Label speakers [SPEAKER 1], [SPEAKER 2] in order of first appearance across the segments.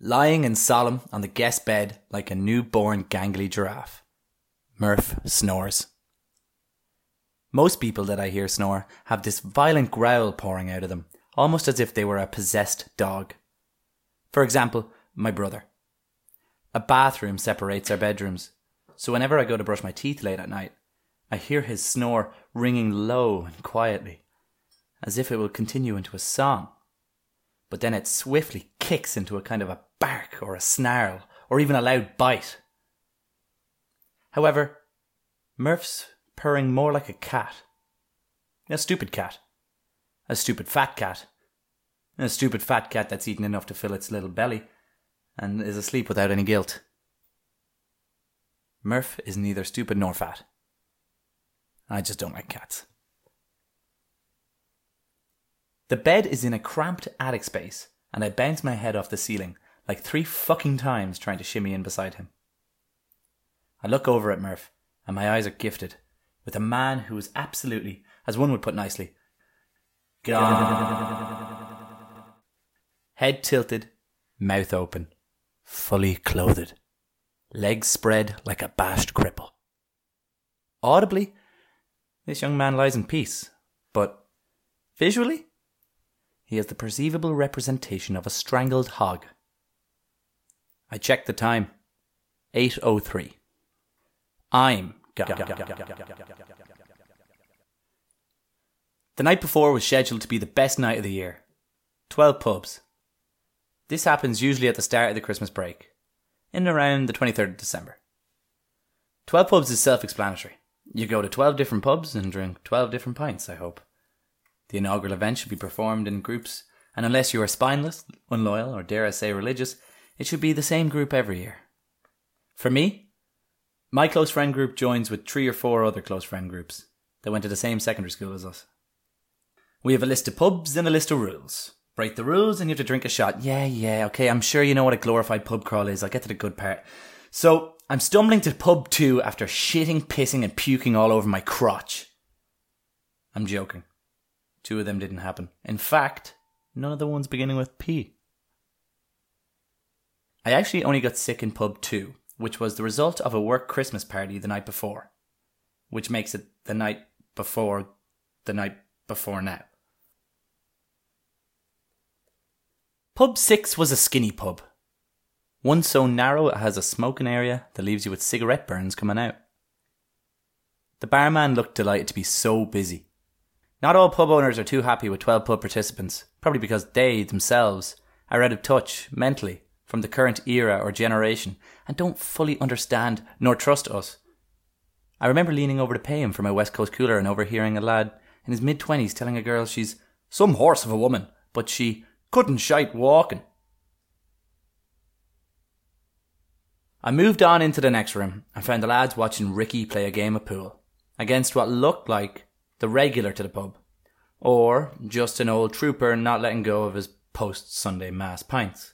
[SPEAKER 1] lying in solemn on the guest bed like a newborn gangly giraffe. Murph snores. Most people that I hear snore have this violent growl pouring out of them, almost as if they were a possessed dog. For example, my brother. A bathroom separates our bedrooms, so whenever I go to brush my teeth late at night, I hear his snore ringing low and quietly, as if it will continue into a song. But then it swiftly kicks into a kind of a bark or a snarl or even a loud bite. However, Murph's purring more like a cat. A stupid cat. A stupid fat cat. A stupid fat cat that's eaten enough to fill its little belly and is asleep without any guilt. Murph is neither stupid nor fat. I just don't like cats. The bed is in a cramped attic space, and I bounce my head off the ceiling like three fucking times trying to shimmy in beside him. I look over at Murph, and my eyes are gifted with a man who is absolutely, as one would put nicely, gone. Head tilted, mouth open, fully clothed, legs spread like a bashed cripple. Audibly, this young man lies in peace, but visually, he is the perceivable representation of a strangled hog. I checked the time. 8.03. I'm The night before was scheduled to be the best night of the year. 12 pubs. This happens usually at the start of the Christmas break, in around the 23rd of December. 12 pubs is self explanatory. You go to 12 different pubs and drink 12 different pints, I hope. The inaugural event should be performed in groups, and unless you are spineless, unloyal, or dare I say religious, it should be the same group every year. For me, my close friend group joins with three or four other close friend groups that went to the same secondary school as us. We have a list of pubs and a list of rules. Break the rules and you have to drink a shot. Yeah, yeah, okay, I'm sure you know what a glorified pub crawl is. I'll get to the good part. So, I'm stumbling to pub two after shitting, pissing, and puking all over my crotch. I'm joking. Two of them didn't happen. In fact, none of the ones beginning with P. I actually only got sick in pub 2, which was the result of a work Christmas party the night before, which makes it the night before the night before now. Pub 6 was a skinny pub. One so narrow it has a smoking area that leaves you with cigarette burns coming out. The barman looked delighted to be so busy. Not all pub owners are too happy with 12 pub participants, probably because they, themselves, are out of touch, mentally, from the current era or generation, and don't fully understand nor trust us. I remember leaning over to pay him for my West Coast cooler and overhearing a lad in his mid twenties telling a girl she's some horse of a woman, but she couldn't shite walking. I moved on into the next room and found the lads watching Ricky play a game of pool against what looked like the regular to the pub, or just an old trooper not letting go of his post Sunday mass pints.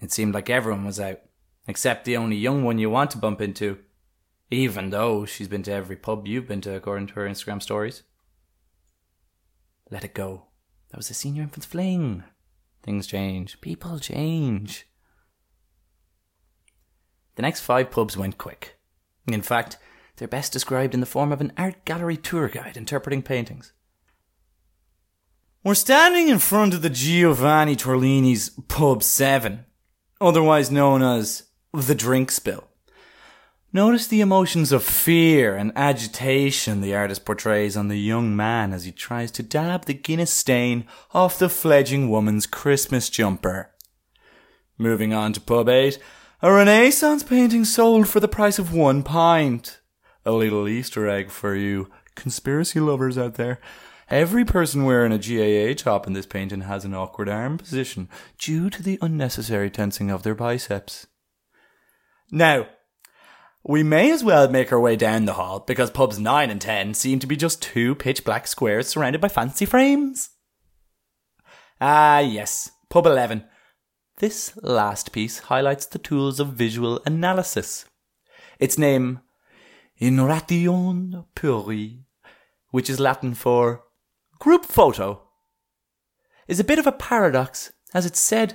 [SPEAKER 1] It seemed like everyone was out, except the only young one you want to bump into, even though she's been to every pub you've been to according to her Instagram stories. Let it go. That was a senior infant's fling. Things change. People change. The next five pubs went quick. In fact, they're best described in the form of an art gallery tour guide interpreting paintings. We're standing in front of the Giovanni Torlini's Pub 7, otherwise known as the drink spill. Notice the emotions of fear and agitation the artist portrays on the young man as he tries to dab the Guinness stain off the fledging woman's Christmas jumper. Moving on to pub 8, a Renaissance painting sold for the price of one pint. A little Easter egg for you conspiracy lovers out there. Every person wearing a GAA top in this painting has an awkward arm position due to the unnecessary tensing of their biceps. Now, we may as well make our way down the hall because pubs 9 and 10 seem to be just two pitch black squares surrounded by fancy frames. Ah, yes, pub 11. This last piece highlights the tools of visual analysis. Its name, In Ration Puri, which is Latin for group photo, is a bit of a paradox as it's said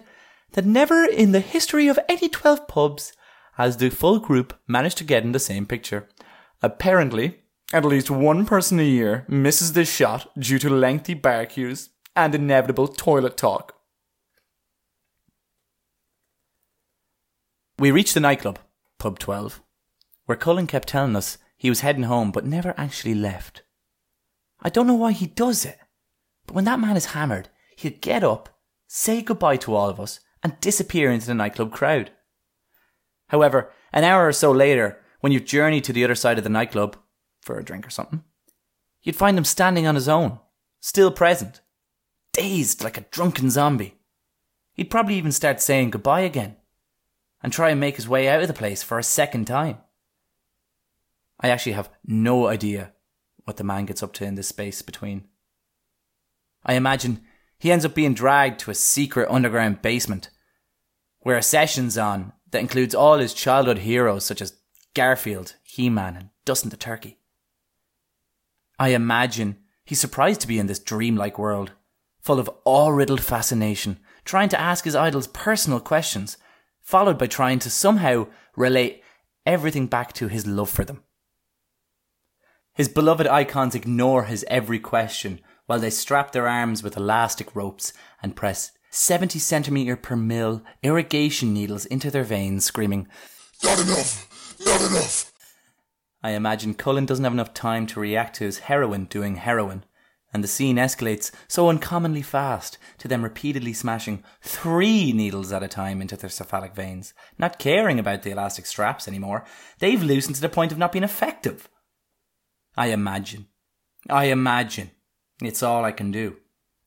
[SPEAKER 1] that never in the history of any 12 pubs has the full group managed to get in the same picture. Apparently, at least one person a year misses this shot due to lengthy bar queues and inevitable toilet talk. We reached the nightclub, pub 12, where Cullen kept telling us he was heading home but never actually left. I don't know why he does it, but when that man is hammered, he'll get up, say goodbye to all of us, and disappear into the nightclub crowd. However, an hour or so later, when you've journeyed to the other side of the nightclub, for a drink or something, you'd find him standing on his own, still present, dazed like a drunken zombie. He'd probably even start saying goodbye again, and try and make his way out of the place for a second time. I actually have no idea what the man gets up to in this space between. I imagine he ends up being dragged to a secret underground basement where a session's on that includes all his childhood heroes such as Garfield, He Man, and Dustin the Turkey. I imagine he's surprised to be in this dreamlike world, full of awe riddled fascination, trying to ask his idols personal questions, followed by trying to somehow relate everything back to his love for them. His beloved icons ignore his every question while they strap their arms with elastic ropes and press 70 centimetre per mil irrigation needles into their veins, screaming,
[SPEAKER 2] Not enough! Not enough!
[SPEAKER 1] I imagine Cullen doesn't have enough time to react to his heroine doing heroin, and the scene escalates so uncommonly fast to them repeatedly smashing three needles at a time into their cephalic veins, not caring about the elastic straps anymore. They've loosened to the point of not being effective. I imagine. I imagine. It's all I can do.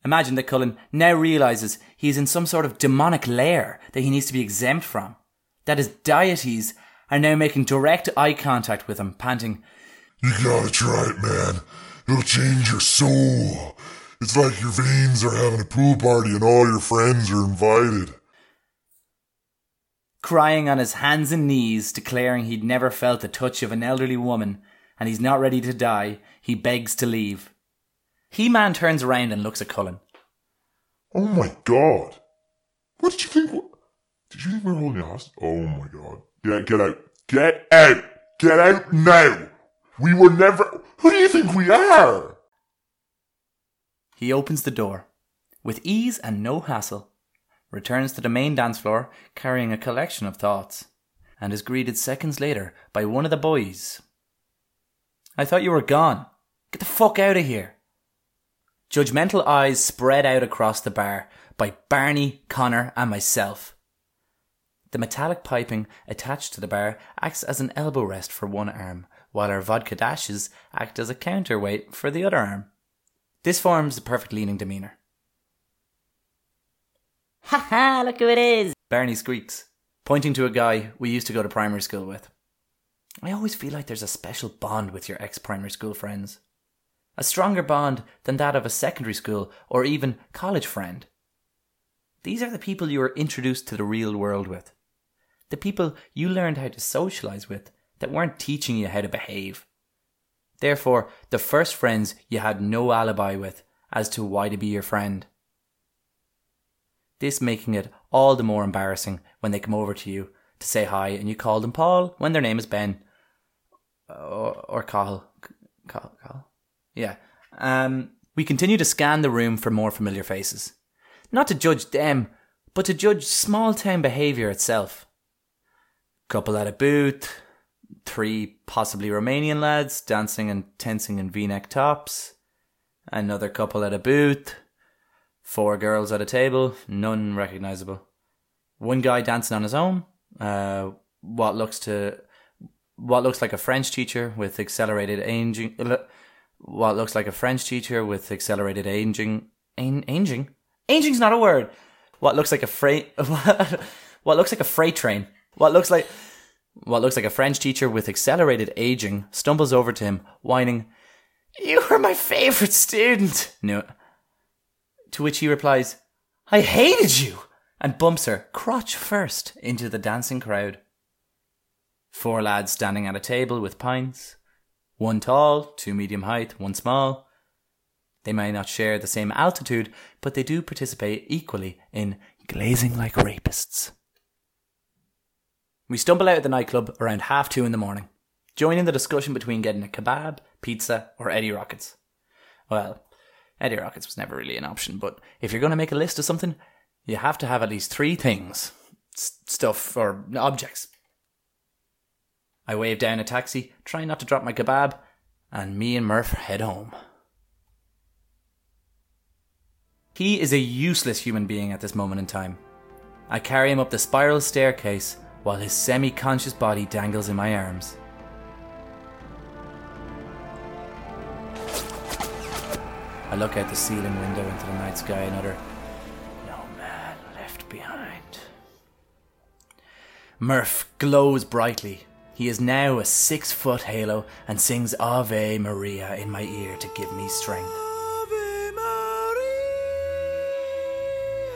[SPEAKER 1] Imagine that Cullen now realizes he's in some sort of demonic lair that he needs to be exempt from. That his deities are now making direct eye contact with him, panting,
[SPEAKER 2] You gotta try it, man. It'll change your soul. It's like your veins are having a pool party and all your friends are invited.
[SPEAKER 1] crying on his hands and knees, declaring he'd never felt the touch of an elderly woman and he's not ready to die, he begs to leave. He Man turns around and looks at Cullen.
[SPEAKER 2] Oh my god. What did you think? Did you think we were holding hostage? Oh my god. Yeah, get out. Get out! Get out now! We were never. Who do you think we are?
[SPEAKER 1] He opens the door, with ease and no hassle, returns to the main dance floor carrying a collection of thoughts, and is greeted seconds later by one of the boys. I thought you were gone. Get the fuck out of here. Judgmental eyes spread out across the bar by Barney, Connor, and myself. The metallic piping attached to the bar acts as an elbow rest for one arm, while our vodka dashes act as a counterweight for the other arm. This forms the perfect leaning demeanour. Ha ha, look who it is! Barney squeaks, pointing to a guy we used to go to primary school with. I always feel like there's a special bond with your ex primary school friends. A stronger bond than that of a secondary school or even college friend. These are the people you were introduced to the real world with. The people you learned how to socialize with that weren't teaching you how to behave. Therefore, the first friends you had no alibi with as to why to be your friend. This making it all the more embarrassing when they come over to you to say hi and you call them Paul when their name is Ben. Or, or Carl. Carl, Carl. Yeah. Um, we continue to scan the room for more familiar faces. Not to judge them, but to judge small town behaviour itself. Couple at a booth, three possibly Romanian lads dancing and tensing in v neck tops, another couple at a booth, four girls at a table, none recognisable. One guy dancing on his own, uh, what looks to what looks like a French teacher with accelerated aging. Uh, what looks like a French teacher with accelerated aging. Aging? Aging's not a word. What looks like a freight. what looks like a freight train. What looks like. What looks like a French teacher with accelerated aging stumbles over to him, whining, You were my favourite student. No. To which he replies, I hated you! and bumps her, crotch first, into the dancing crowd. Four lads standing at a table with pints. One tall, two medium height, one small. They may not share the same altitude, but they do participate equally in glazing like rapists. We stumble out of the nightclub around half two in the morning, joining the discussion between getting a kebab, pizza, or Eddie Rockets. Well, Eddie Rockets was never really an option, but if you're going to make a list of something, you have to have at least three things stuff or objects. I wave down a taxi, trying not to drop my kebab, and me and Murph head home. He is a useless human being at this moment in time. I carry him up the spiral staircase while his semi conscious body dangles in my arms. I look out the ceiling window into the night sky and utter, No man left behind. Murph glows brightly. He is now a six foot halo and sings Ave Maria in my ear to give me strength.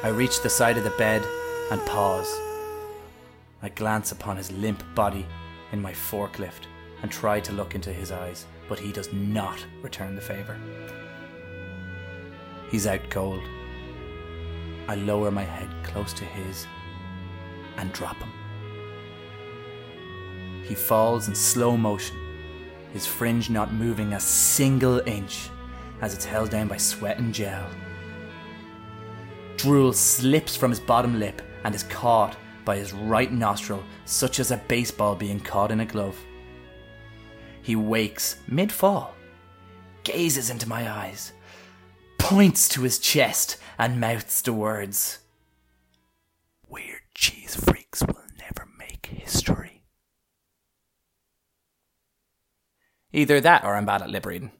[SPEAKER 1] I reach the side of the bed and pause. I glance upon his limp body in my forklift and try to look into his eyes, but he does not return the favour. He's out cold. I lower my head close to his and drop him. He falls in slow motion, his fringe not moving a single inch as it's held down by sweat and gel. Drool slips from his bottom lip and is caught by his right nostril, such as a baseball being caught in a glove. He wakes mid fall, gazes into my eyes, points to his chest, and mouths the words Weird cheese freaks will never make history. Either that or I'm bad at lip reading.